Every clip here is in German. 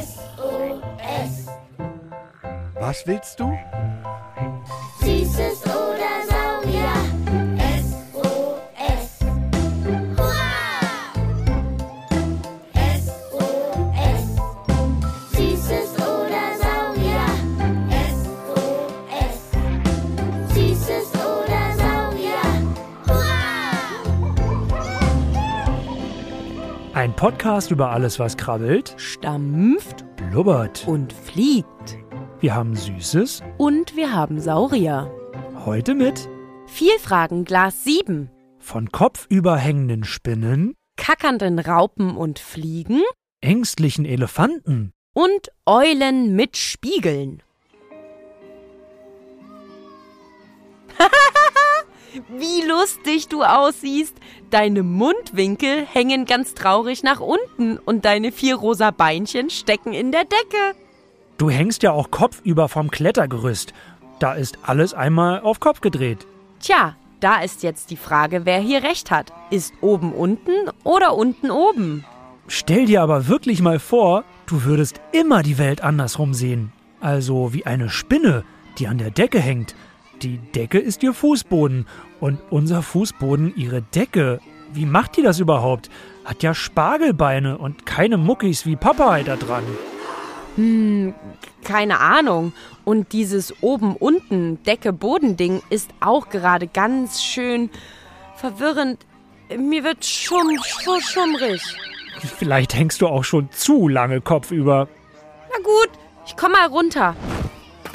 SOS. Was willst du? Ein Podcast über alles, was krabbelt, stampft blubbert. und fliegt. Wir haben Süßes, Und wir haben Saurier. heute mit Vielfragen Glas 7. von kopfüber hängenden Spinnen, Kackernden Raupen und Fliegen ängstlichen Elefanten. und Eulen mit Spiegeln. Wie lustig du aussiehst. Deine Mundwinkel hängen ganz traurig nach unten und deine vier rosa Beinchen stecken in der Decke. Du hängst ja auch kopfüber vom Klettergerüst. Da ist alles einmal auf Kopf gedreht. Tja, da ist jetzt die Frage, wer hier recht hat. Ist oben unten oder unten oben? Stell dir aber wirklich mal vor, du würdest immer die Welt andersrum sehen. Also wie eine Spinne, die an der Decke hängt. Die Decke ist ihr Fußboden und unser Fußboden ihre Decke. Wie macht die das überhaupt? Hat ja Spargelbeine und keine Muckis wie Popeye da dran. Hm, keine Ahnung. Und dieses oben-unten Decke-Boden-Ding ist auch gerade ganz schön verwirrend. Mir wird schumm, schumm, schummrig. Vielleicht hängst du auch schon zu lange kopfüber. Na gut, ich komm mal runter.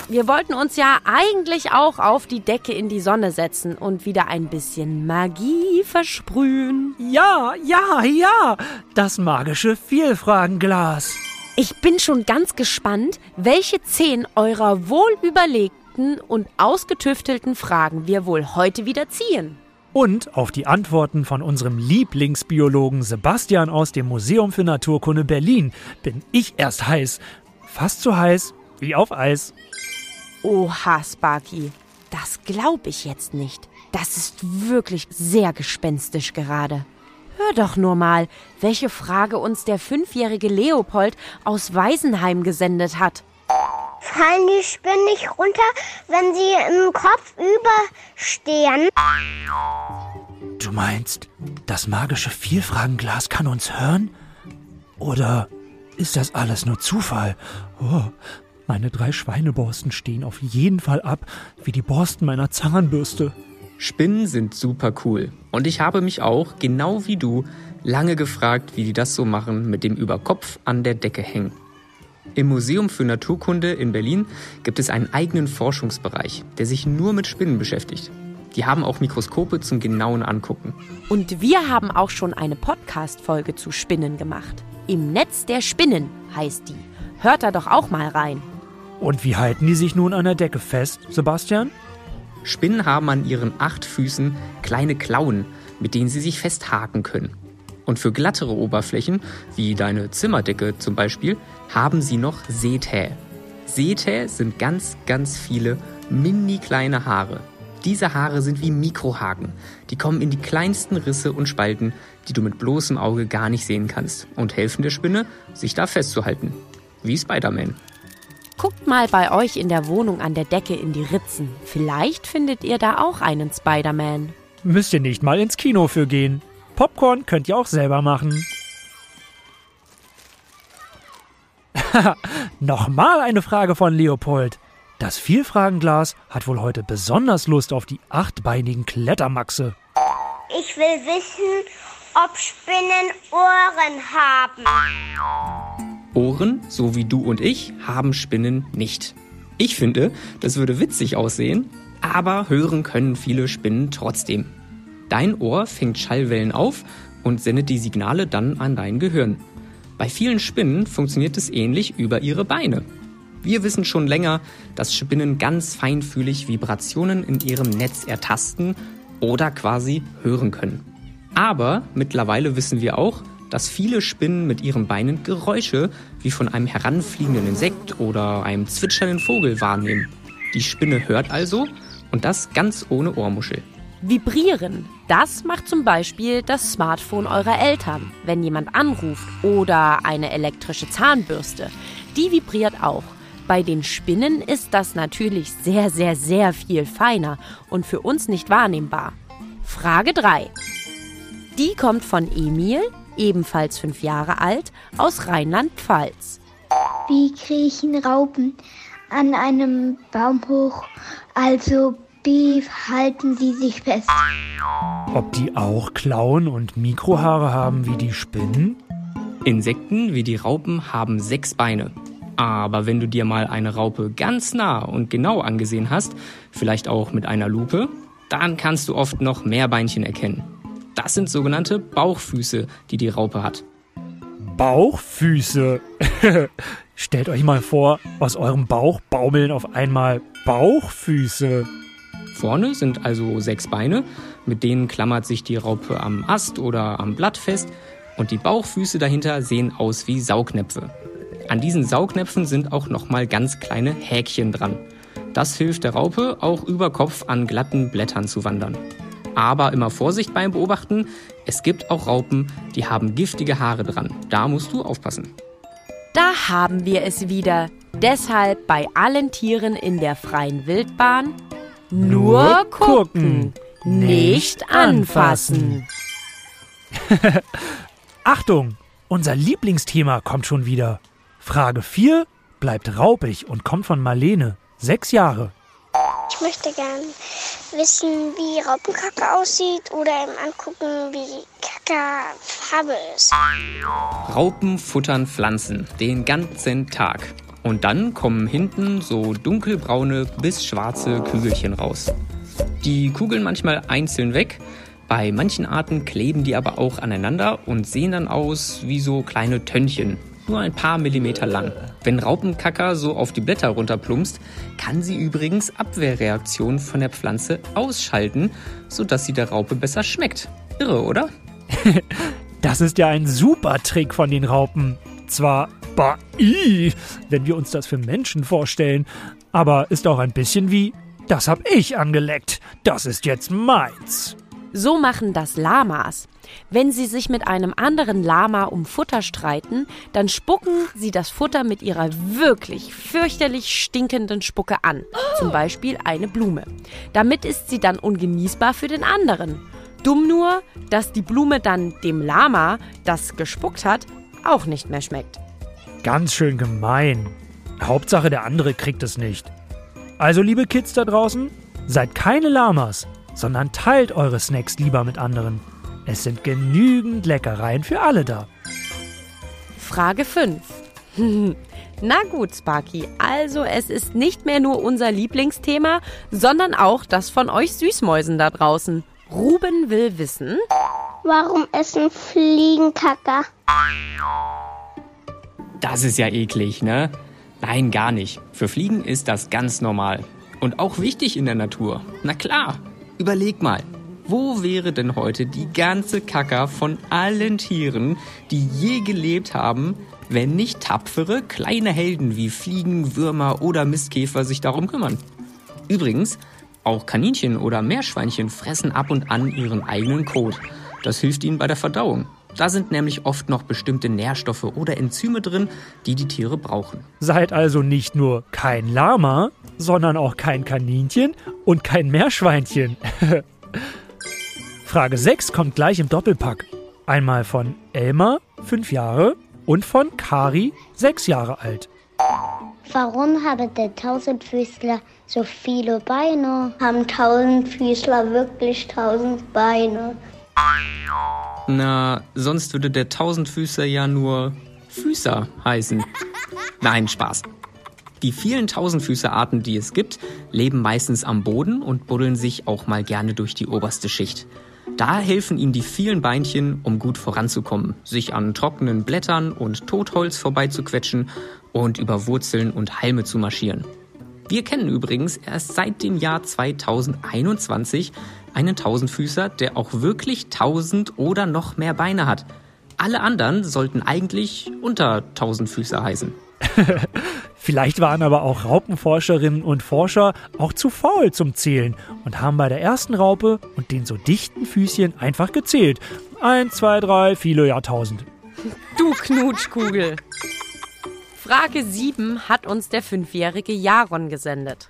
Wir wollten uns ja eigentlich auch auf die Decke in die Sonne setzen und wieder ein bisschen Magie versprühen. Ja, ja, ja, das magische Vielfragenglas. Ich bin schon ganz gespannt, welche zehn eurer wohlüberlegten und ausgetüftelten Fragen wir wohl heute wieder ziehen. Und auf die Antworten von unserem Lieblingsbiologen Sebastian aus dem Museum für Naturkunde Berlin bin ich erst heiß. Fast so heiß wie auf Eis. Oha, Sparky, das glaube ich jetzt nicht. Das ist wirklich sehr gespenstisch gerade. Hör doch nur mal, welche Frage uns der fünfjährige Leopold aus Weisenheim gesendet hat. Fallen die Spinnen nicht runter, wenn sie im Kopf überstehen? Du meinst, das magische Vielfragenglas kann uns hören? Oder ist das alles nur Zufall? Oh, meine drei Schweineborsten stehen auf jeden Fall ab, wie die Borsten meiner Zahnbürste. Spinnen sind super cool. Und ich habe mich auch, genau wie du, lange gefragt, wie die das so machen mit dem Überkopf an der Decke hängen. Im Museum für Naturkunde in Berlin gibt es einen eigenen Forschungsbereich, der sich nur mit Spinnen beschäftigt. Die haben auch Mikroskope zum genauen Angucken. Und wir haben auch schon eine Podcast-Folge zu Spinnen gemacht. Im Netz der Spinnen heißt die. Hört da doch auch mal rein. Und wie halten die sich nun an der Decke fest, Sebastian? Spinnen haben an ihren acht Füßen kleine Klauen, mit denen sie sich festhaken können. Und für glattere Oberflächen, wie deine Zimmerdecke zum Beispiel, haben sie noch Setae. Setae sind ganz, ganz viele mini kleine Haare. Diese Haare sind wie Mikrohaken. Die kommen in die kleinsten Risse und Spalten, die du mit bloßem Auge gar nicht sehen kannst und helfen der Spinne, sich da festzuhalten. Wie Spider-Man. Guckt mal bei euch in der Wohnung an der Decke in die Ritzen. Vielleicht findet ihr da auch einen Spider-Man. Müsst ihr nicht mal ins Kino für gehen. Popcorn könnt ihr auch selber machen. Nochmal eine Frage von Leopold. Das Vielfragenglas hat wohl heute besonders Lust auf die achtbeinigen Klettermaxe. Ich will wissen, ob Spinnen Ohren haben. Ohren, so wie du und ich, haben Spinnen nicht. Ich finde, das würde witzig aussehen, aber hören können viele Spinnen trotzdem. Dein Ohr fängt Schallwellen auf und sendet die Signale dann an dein Gehirn. Bei vielen Spinnen funktioniert es ähnlich über ihre Beine. Wir wissen schon länger, dass Spinnen ganz feinfühlig Vibrationen in ihrem Netz ertasten oder quasi hören können. Aber mittlerweile wissen wir auch, dass viele Spinnen mit ihren Beinen Geräusche wie von einem heranfliegenden Insekt oder einem zwitschernden Vogel wahrnehmen. Die Spinne hört also und das ganz ohne Ohrmuschel. Vibrieren, das macht zum Beispiel das Smartphone eurer Eltern, wenn jemand anruft oder eine elektrische Zahnbürste. Die vibriert auch. Bei den Spinnen ist das natürlich sehr, sehr, sehr viel feiner und für uns nicht wahrnehmbar. Frage 3. Die kommt von Emil, ebenfalls fünf Jahre alt, aus Rheinland-Pfalz. Wie kriechen Raupen an einem Baum hoch? Also wie halten sie sich fest? Ob die auch Klauen und Mikrohaare haben wie die Spinnen? Insekten wie die Raupen haben sechs Beine. Aber wenn du dir mal eine Raupe ganz nah und genau angesehen hast, vielleicht auch mit einer Lupe, dann kannst du oft noch mehr Beinchen erkennen. Das sind sogenannte Bauchfüße, die die Raupe hat. Bauchfüße. Stellt euch mal vor, aus eurem Bauch baumeln auf einmal Bauchfüße. Vorne sind also sechs Beine, mit denen klammert sich die Raupe am Ast oder am Blatt fest und die Bauchfüße dahinter sehen aus wie Saugnäpfe. An diesen Saugnäpfen sind auch nochmal ganz kleine Häkchen dran. Das hilft der Raupe auch über Kopf an glatten Blättern zu wandern. Aber immer Vorsicht beim Beobachten, es gibt auch Raupen, die haben giftige Haare dran. Da musst du aufpassen. Da haben wir es wieder. Deshalb bei allen Tieren in der freien Wildbahn nur gucken, nicht anfassen. Achtung, unser Lieblingsthema kommt schon wieder. Frage 4 bleibt raupig und kommt von Marlene, sechs Jahre. Ich möchte gern wissen, wie Raupenkacke aussieht oder eben angucken, wie Kacke Farbe ist. Raupen futtern Pflanzen den ganzen Tag. Und dann kommen hinten so dunkelbraune bis schwarze Kügelchen raus. Die kugeln manchmal einzeln weg. Bei manchen Arten kleben die aber auch aneinander und sehen dann aus wie so kleine Tönnchen, nur ein paar Millimeter lang. Wenn Raupenkacker so auf die Blätter runterplumpst, kann sie übrigens Abwehrreaktionen von der Pflanze ausschalten, sodass sie der Raupe besser schmeckt. Irre, oder? Das ist ja ein super Trick von den Raupen. Zwar bah, wenn wir uns das für Menschen vorstellen, aber ist auch ein bisschen wie, das hab ich angeleckt, das ist jetzt meins. So machen das Lamas. Wenn sie sich mit einem anderen Lama um Futter streiten, dann spucken sie das Futter mit ihrer wirklich fürchterlich stinkenden Spucke an. Zum Beispiel eine Blume. Damit ist sie dann ungenießbar für den anderen. Dumm nur, dass die Blume dann dem Lama, das gespuckt hat, auch nicht mehr schmeckt. Ganz schön gemein. Hauptsache, der andere kriegt es nicht. Also, liebe Kids da draußen, seid keine Lamas, sondern teilt eure Snacks lieber mit anderen. Es sind genügend Leckereien für alle da. Frage 5. Na gut, Sparky, also es ist nicht mehr nur unser Lieblingsthema, sondern auch das von euch Süßmäusen da draußen. Ruben will wissen, Warum essen Fliegen Kacke? Das ist ja eklig, ne? Nein, gar nicht. Für Fliegen ist das ganz normal. Und auch wichtig in der Natur. Na klar. Überleg mal. Wo wäre denn heute die ganze Kacker von allen Tieren, die je gelebt haben, wenn nicht tapfere kleine Helden wie Fliegen, Würmer oder Mistkäfer sich darum kümmern? Übrigens, auch Kaninchen oder Meerschweinchen fressen ab und an ihren eigenen Kot. Das hilft ihnen bei der Verdauung. Da sind nämlich oft noch bestimmte Nährstoffe oder Enzyme drin, die die Tiere brauchen. Seid also nicht nur kein Lama, sondern auch kein Kaninchen und kein Meerschweinchen. Frage 6 kommt gleich im Doppelpack. Einmal von Elmar, 5 Jahre, und von Kari, 6 Jahre alt. Warum haben der Tausendfüßler so viele Beine? Haben Tausendfüßler wirklich tausend Beine? Na, sonst würde der Tausendfüßer ja nur Füßer heißen. Nein, Spaß. Die vielen Tausendfüßerarten, die es gibt, leben meistens am Boden und buddeln sich auch mal gerne durch die oberste Schicht. Da helfen ihnen die vielen Beinchen, um gut voranzukommen, sich an trockenen Blättern und Totholz vorbeizuquetschen und über Wurzeln und Halme zu marschieren. Wir kennen übrigens erst seit dem Jahr 2021 einen Tausendfüßer, der auch wirklich tausend oder noch mehr Beine hat. Alle anderen sollten eigentlich unter Tausendfüßer heißen. Vielleicht waren aber auch Raupenforscherinnen und Forscher auch zu faul zum Zählen und haben bei der ersten Raupe und den so dichten Füßchen einfach gezählt. Eins, zwei, drei, viele Jahrtausend. Du Knutschkugel. Frage 7 hat uns der fünfjährige Jaron gesendet.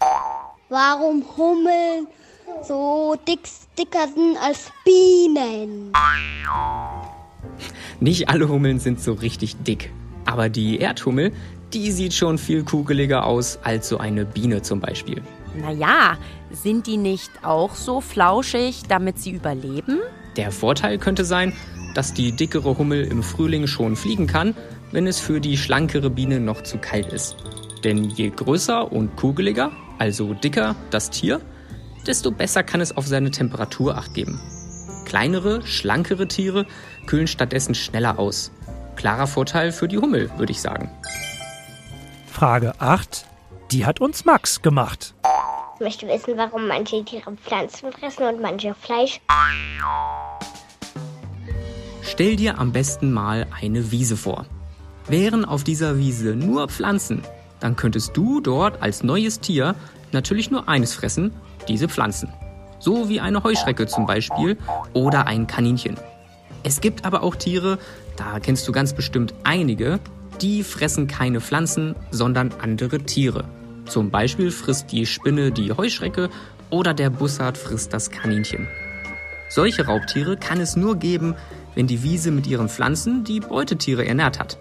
Warum Hummeln so dick, dicker sind als Bienen? Nicht alle Hummeln sind so richtig dick. Aber die Erdhummel, die sieht schon viel kugeliger aus als so eine Biene zum Beispiel. Naja, sind die nicht auch so flauschig, damit sie überleben? Der Vorteil könnte sein, dass die dickere Hummel im Frühling schon fliegen kann, wenn es für die schlankere Biene noch zu kalt ist. Denn je größer und kugeliger, also dicker, das Tier, desto besser kann es auf seine Temperatur acht geben. Kleinere, schlankere Tiere kühlen stattdessen schneller aus. Klarer Vorteil für die Hummel, würde ich sagen. Frage 8, die hat uns Max gemacht. Ich möchte wissen, warum manche Tiere Pflanzen fressen und manche Fleisch. Stell dir am besten mal eine Wiese vor. Wären auf dieser Wiese nur Pflanzen, dann könntest du dort als neues Tier natürlich nur eines fressen, diese Pflanzen. So wie eine Heuschrecke zum Beispiel oder ein Kaninchen. Es gibt aber auch Tiere, da kennst du ganz bestimmt einige, die fressen keine Pflanzen, sondern andere Tiere. Zum Beispiel frisst die Spinne die Heuschrecke oder der Bussard frisst das Kaninchen. Solche Raubtiere kann es nur geben, wenn die Wiese mit ihren Pflanzen die Beutetiere ernährt hat.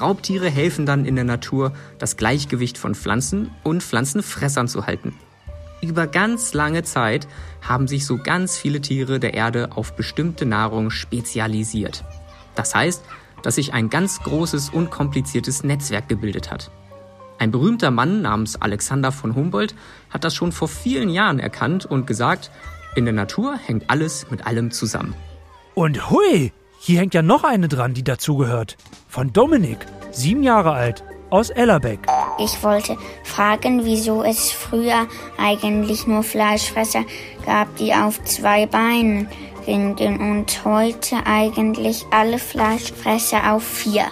Raubtiere helfen dann in der Natur, das Gleichgewicht von Pflanzen und Pflanzenfressern zu halten. Über ganz lange Zeit haben sich so ganz viele Tiere der Erde auf bestimmte Nahrung spezialisiert. Das heißt, dass sich ein ganz großes und kompliziertes Netzwerk gebildet hat. Ein berühmter Mann namens Alexander von Humboldt hat das schon vor vielen Jahren erkannt und gesagt, in der Natur hängt alles mit allem zusammen. Und hui, hier hängt ja noch eine dran, die dazugehört. Von Dominik, sieben Jahre alt, aus Ellerbeck. Ich wollte fragen, wieso es früher eigentlich nur Fleischfresser gab, die auf zwei Beinen gingen und heute eigentlich alle Fleischfresser auf vier.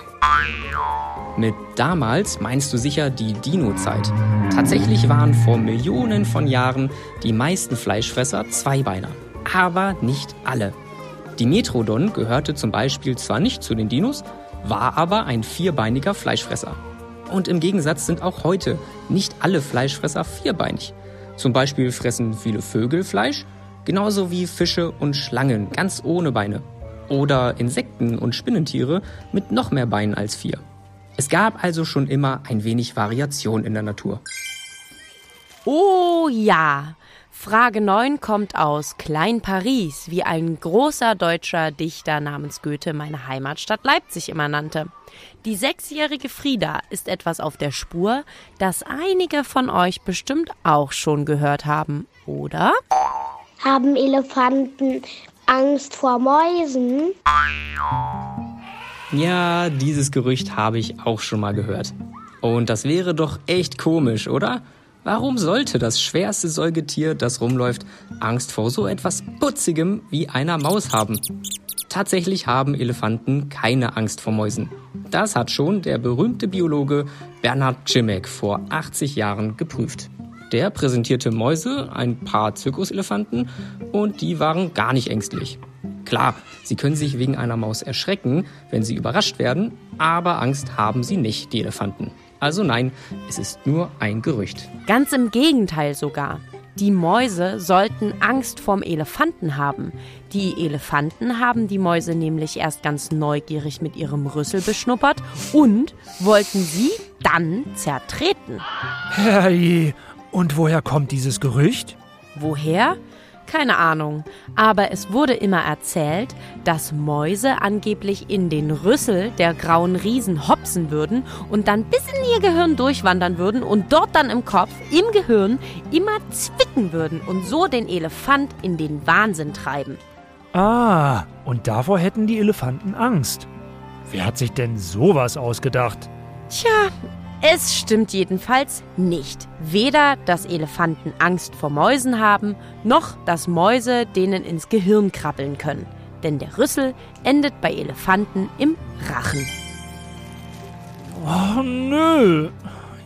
Mit damals meinst du sicher die Dino-Zeit. Tatsächlich waren vor Millionen von Jahren die meisten Fleischfresser Zweibeiner. Aber nicht alle. Die Metrodon gehörte zum Beispiel zwar nicht zu den Dinos, war aber ein vierbeiniger Fleischfresser. Und im Gegensatz sind auch heute nicht alle Fleischfresser vierbeinig. Zum Beispiel fressen viele Vögel Fleisch, genauso wie Fische und Schlangen ganz ohne Beine. Oder Insekten und Spinnentiere mit noch mehr Beinen als vier. Es gab also schon immer ein wenig Variation in der Natur. Oh ja. Frage 9 kommt aus Klein Paris, wie ein großer deutscher Dichter namens Goethe meine Heimatstadt Leipzig immer nannte. Die sechsjährige Frieda ist etwas auf der Spur, das einige von euch bestimmt auch schon gehört haben, oder? Haben Elefanten Angst vor Mäusen? Ja, dieses Gerücht habe ich auch schon mal gehört. Und das wäre doch echt komisch, oder? Warum sollte das schwerste Säugetier, das rumläuft, Angst vor so etwas Putzigem wie einer Maus haben? Tatsächlich haben Elefanten keine Angst vor Mäusen. Das hat schon der berühmte Biologe Bernhard Cimek vor 80 Jahren geprüft. Der präsentierte Mäuse, ein paar Zirkuselefanten und die waren gar nicht ängstlich. Klar, sie können sich wegen einer Maus erschrecken, wenn sie überrascht werden, aber Angst haben sie nicht, die Elefanten. Also nein, es ist nur ein Gerücht. Ganz im Gegenteil sogar. Die Mäuse sollten Angst vorm Elefanten haben. Die Elefanten haben die Mäuse nämlich erst ganz neugierig mit ihrem Rüssel beschnuppert und wollten sie dann zertreten. Herrje, und woher kommt dieses Gerücht? Woher? Keine Ahnung. Aber es wurde immer erzählt, dass Mäuse angeblich in den Rüssel der grauen Riesen hopsen würden und dann bis in ihr Gehirn durchwandern würden und dort dann im Kopf, im Gehirn, immer zwicken würden und so den Elefant in den Wahnsinn treiben. Ah, und davor hätten die Elefanten Angst. Wer hat sich denn sowas ausgedacht? Tja, es stimmt jedenfalls nicht. Weder, dass Elefanten Angst vor Mäusen haben, noch, dass Mäuse denen ins Gehirn krabbeln können. Denn der Rüssel endet bei Elefanten im Rachen. Oh nö.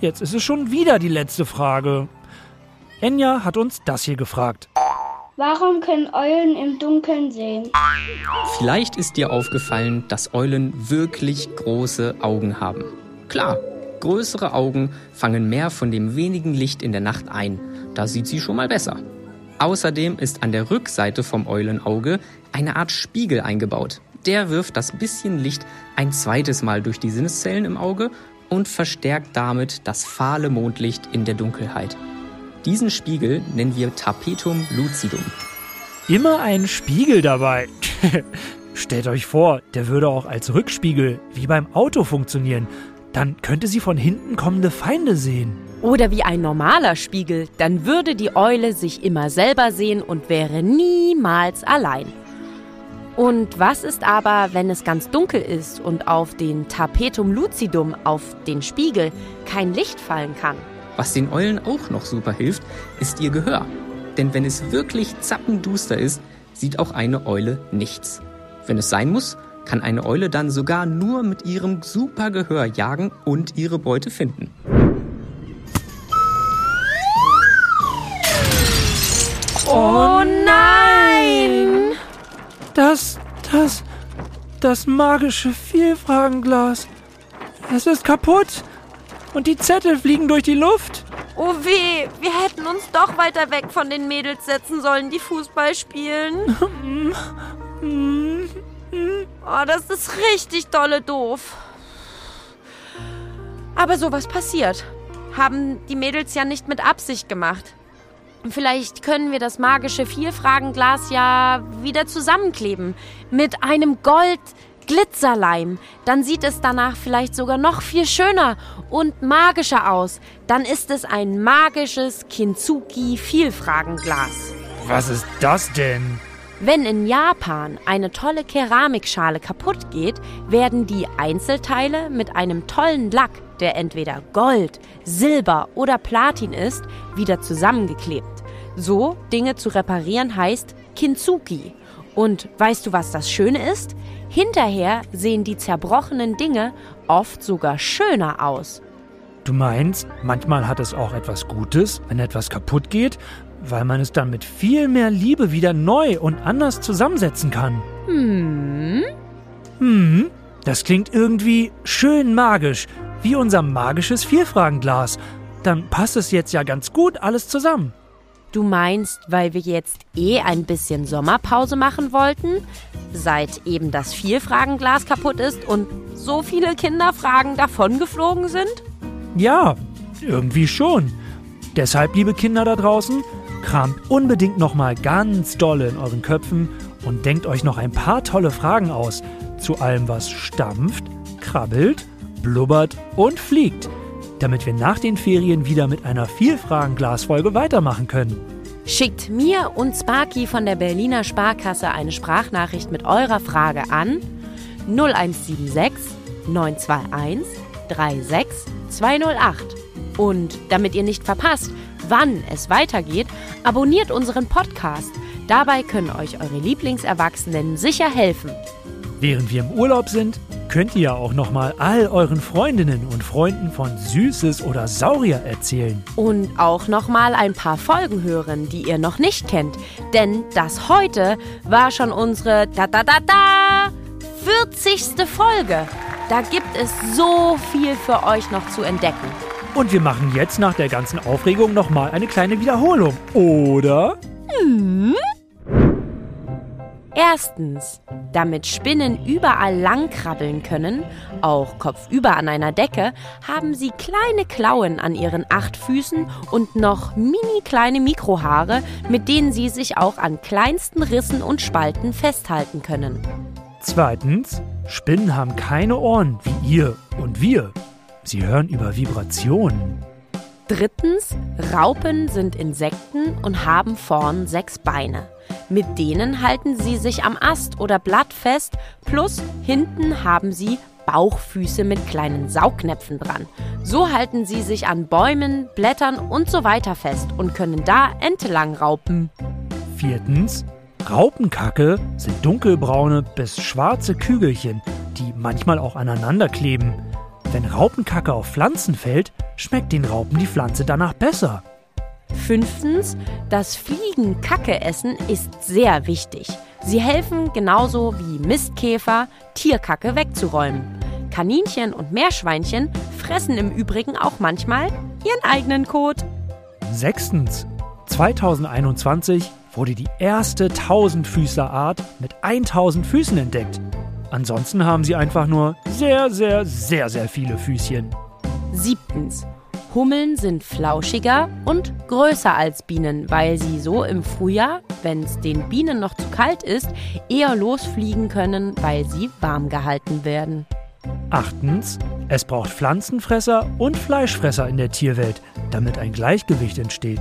jetzt ist es schon wieder die letzte Frage. Enya hat uns das hier gefragt. Warum können Eulen im Dunkeln sehen? Vielleicht ist dir aufgefallen, dass Eulen wirklich große Augen haben. Klar, größere Augen fangen mehr von dem wenigen Licht in der Nacht ein. Da sieht sie schon mal besser. Außerdem ist an der Rückseite vom Eulenauge eine Art Spiegel eingebaut. Der wirft das bisschen Licht ein zweites Mal durch die Sinneszellen im Auge und verstärkt damit das fahle Mondlicht in der Dunkelheit. Diesen Spiegel nennen wir Tapetum lucidum. Immer ein Spiegel dabei. Stellt euch vor, der würde auch als Rückspiegel wie beim Auto funktionieren. Dann könnte sie von hinten kommende Feinde sehen. Oder wie ein normaler Spiegel, dann würde die Eule sich immer selber sehen und wäre niemals allein. Und was ist aber, wenn es ganz dunkel ist und auf den Tapetum lucidum, auf den Spiegel, kein Licht fallen kann? Was den Eulen auch noch super hilft, ist ihr Gehör. Denn wenn es wirklich zappenduster ist, sieht auch eine Eule nichts. Wenn es sein muss, kann eine Eule dann sogar nur mit ihrem super Gehör jagen und ihre Beute finden. Oh nein! Das, das, das magische Vielfragenglas. Es ist kaputt. Und die Zettel fliegen durch die Luft. Oh weh, wir hätten uns doch weiter weg von den Mädels setzen sollen, die Fußball spielen. Oh, das ist richtig dolle doof. Aber sowas passiert. Haben die Mädels ja nicht mit Absicht gemacht. Vielleicht können wir das magische Vielfragenglas ja wieder zusammenkleben. Mit einem Gold, Glitzerleim. Dann sieht es danach vielleicht sogar noch viel schöner und magischer aus. Dann ist es ein magisches Kintsugi Vielfragenglas. Was ist das denn? Wenn in Japan eine tolle Keramikschale kaputt geht, werden die Einzelteile mit einem tollen Lack, der entweder Gold, Silber oder Platin ist, wieder zusammengeklebt. So Dinge zu reparieren heißt Kintsugi. Und weißt du, was das Schöne ist? Hinterher sehen die zerbrochenen Dinge oft sogar schöner aus. Du meinst, manchmal hat es auch etwas Gutes, wenn etwas kaputt geht, weil man es dann mit viel mehr Liebe wieder neu und anders zusammensetzen kann. Hm? Hm, das klingt irgendwie schön magisch, wie unser magisches Vielfragenglas. Dann passt es jetzt ja ganz gut alles zusammen. Du meinst, weil wir jetzt eh ein bisschen Sommerpause machen wollten? Seit eben das Vielfragenglas kaputt ist und so viele Kinderfragen davongeflogen sind? Ja, irgendwie schon. Deshalb, liebe Kinder da draußen, kramt unbedingt nochmal ganz dolle in euren Köpfen und denkt euch noch ein paar tolle Fragen aus zu allem, was stampft, krabbelt, blubbert und fliegt damit wir nach den Ferien wieder mit einer Vielfragen-Glasfolge weitermachen können. Schickt mir und Sparky von der Berliner Sparkasse eine Sprachnachricht mit eurer Frage an 0176 921 36208. Und damit ihr nicht verpasst, wann es weitergeht, abonniert unseren Podcast. Dabei können euch eure Lieblingserwachsenen sicher helfen. Während wir im Urlaub sind, könnt ihr ja auch nochmal all euren Freundinnen und Freunden von Süßes oder Saurier erzählen. Und auch nochmal ein paar Folgen hören, die ihr noch nicht kennt. Denn das heute war schon unsere da da da da 40. Folge. Da gibt es so viel für euch noch zu entdecken. Und wir machen jetzt nach der ganzen Aufregung nochmal eine kleine Wiederholung, oder? Mhm. Erstens, damit Spinnen überall lang krabbeln können, auch kopfüber an einer Decke, haben sie kleine Klauen an ihren acht Füßen und noch mini kleine Mikrohaare, mit denen sie sich auch an kleinsten Rissen und Spalten festhalten können. Zweitens, Spinnen haben keine Ohren wie ihr und wir. Sie hören über Vibrationen. Drittens, Raupen sind Insekten und haben vorn sechs Beine. Mit denen halten sie sich am Ast oder Blatt fest, plus hinten haben sie Bauchfüße mit kleinen Saugnäpfen dran. So halten sie sich an Bäumen, Blättern und so weiter fest und können da entlang raupen. Viertens, Raupenkacke sind dunkelbraune bis schwarze Kügelchen, die manchmal auch aneinander kleben. Wenn Raupenkacke auf Pflanzen fällt, schmeckt den Raupen die Pflanze danach besser. Fünftens, das Fliegen Kacke essen ist sehr wichtig. Sie helfen genauso wie Mistkäfer, Tierkacke wegzuräumen. Kaninchen und Meerschweinchen fressen im Übrigen auch manchmal ihren eigenen Kot. Sechstens, 2021 wurde die erste Tausendfüßlerart mit 1000 Füßen entdeckt. Ansonsten haben sie einfach nur sehr, sehr, sehr, sehr viele Füßchen. Siebtens, Hummeln sind flauschiger und größer als Bienen, weil sie so im Frühjahr, wenn es den Bienen noch zu kalt ist, eher losfliegen können, weil sie warm gehalten werden. Achtens, es braucht Pflanzenfresser und Fleischfresser in der Tierwelt, damit ein Gleichgewicht entsteht.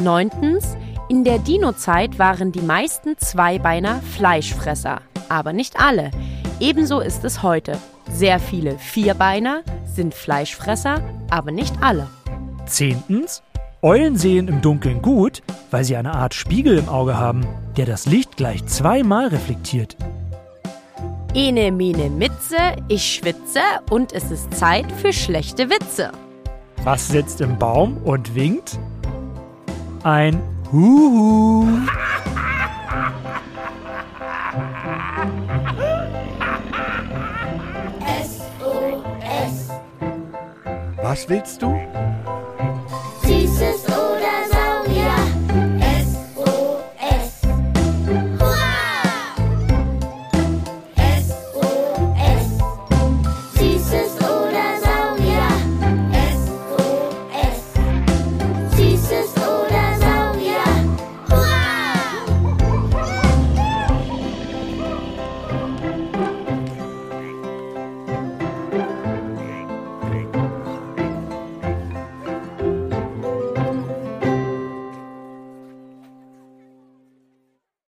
Neuntens, in der Dino-Zeit waren die meisten Zweibeiner Fleischfresser, aber nicht alle. Ebenso ist es heute. Sehr viele Vierbeiner sind Fleischfresser, aber nicht alle. Zehntens, Eulen sehen im Dunkeln gut, weil sie eine Art Spiegel im Auge haben, der das Licht gleich zweimal reflektiert. Ene mene Mitze, ich schwitze und es ist Zeit für schlechte Witze. Was sitzt im Baum und winkt? Ein Huhu. Was willst du?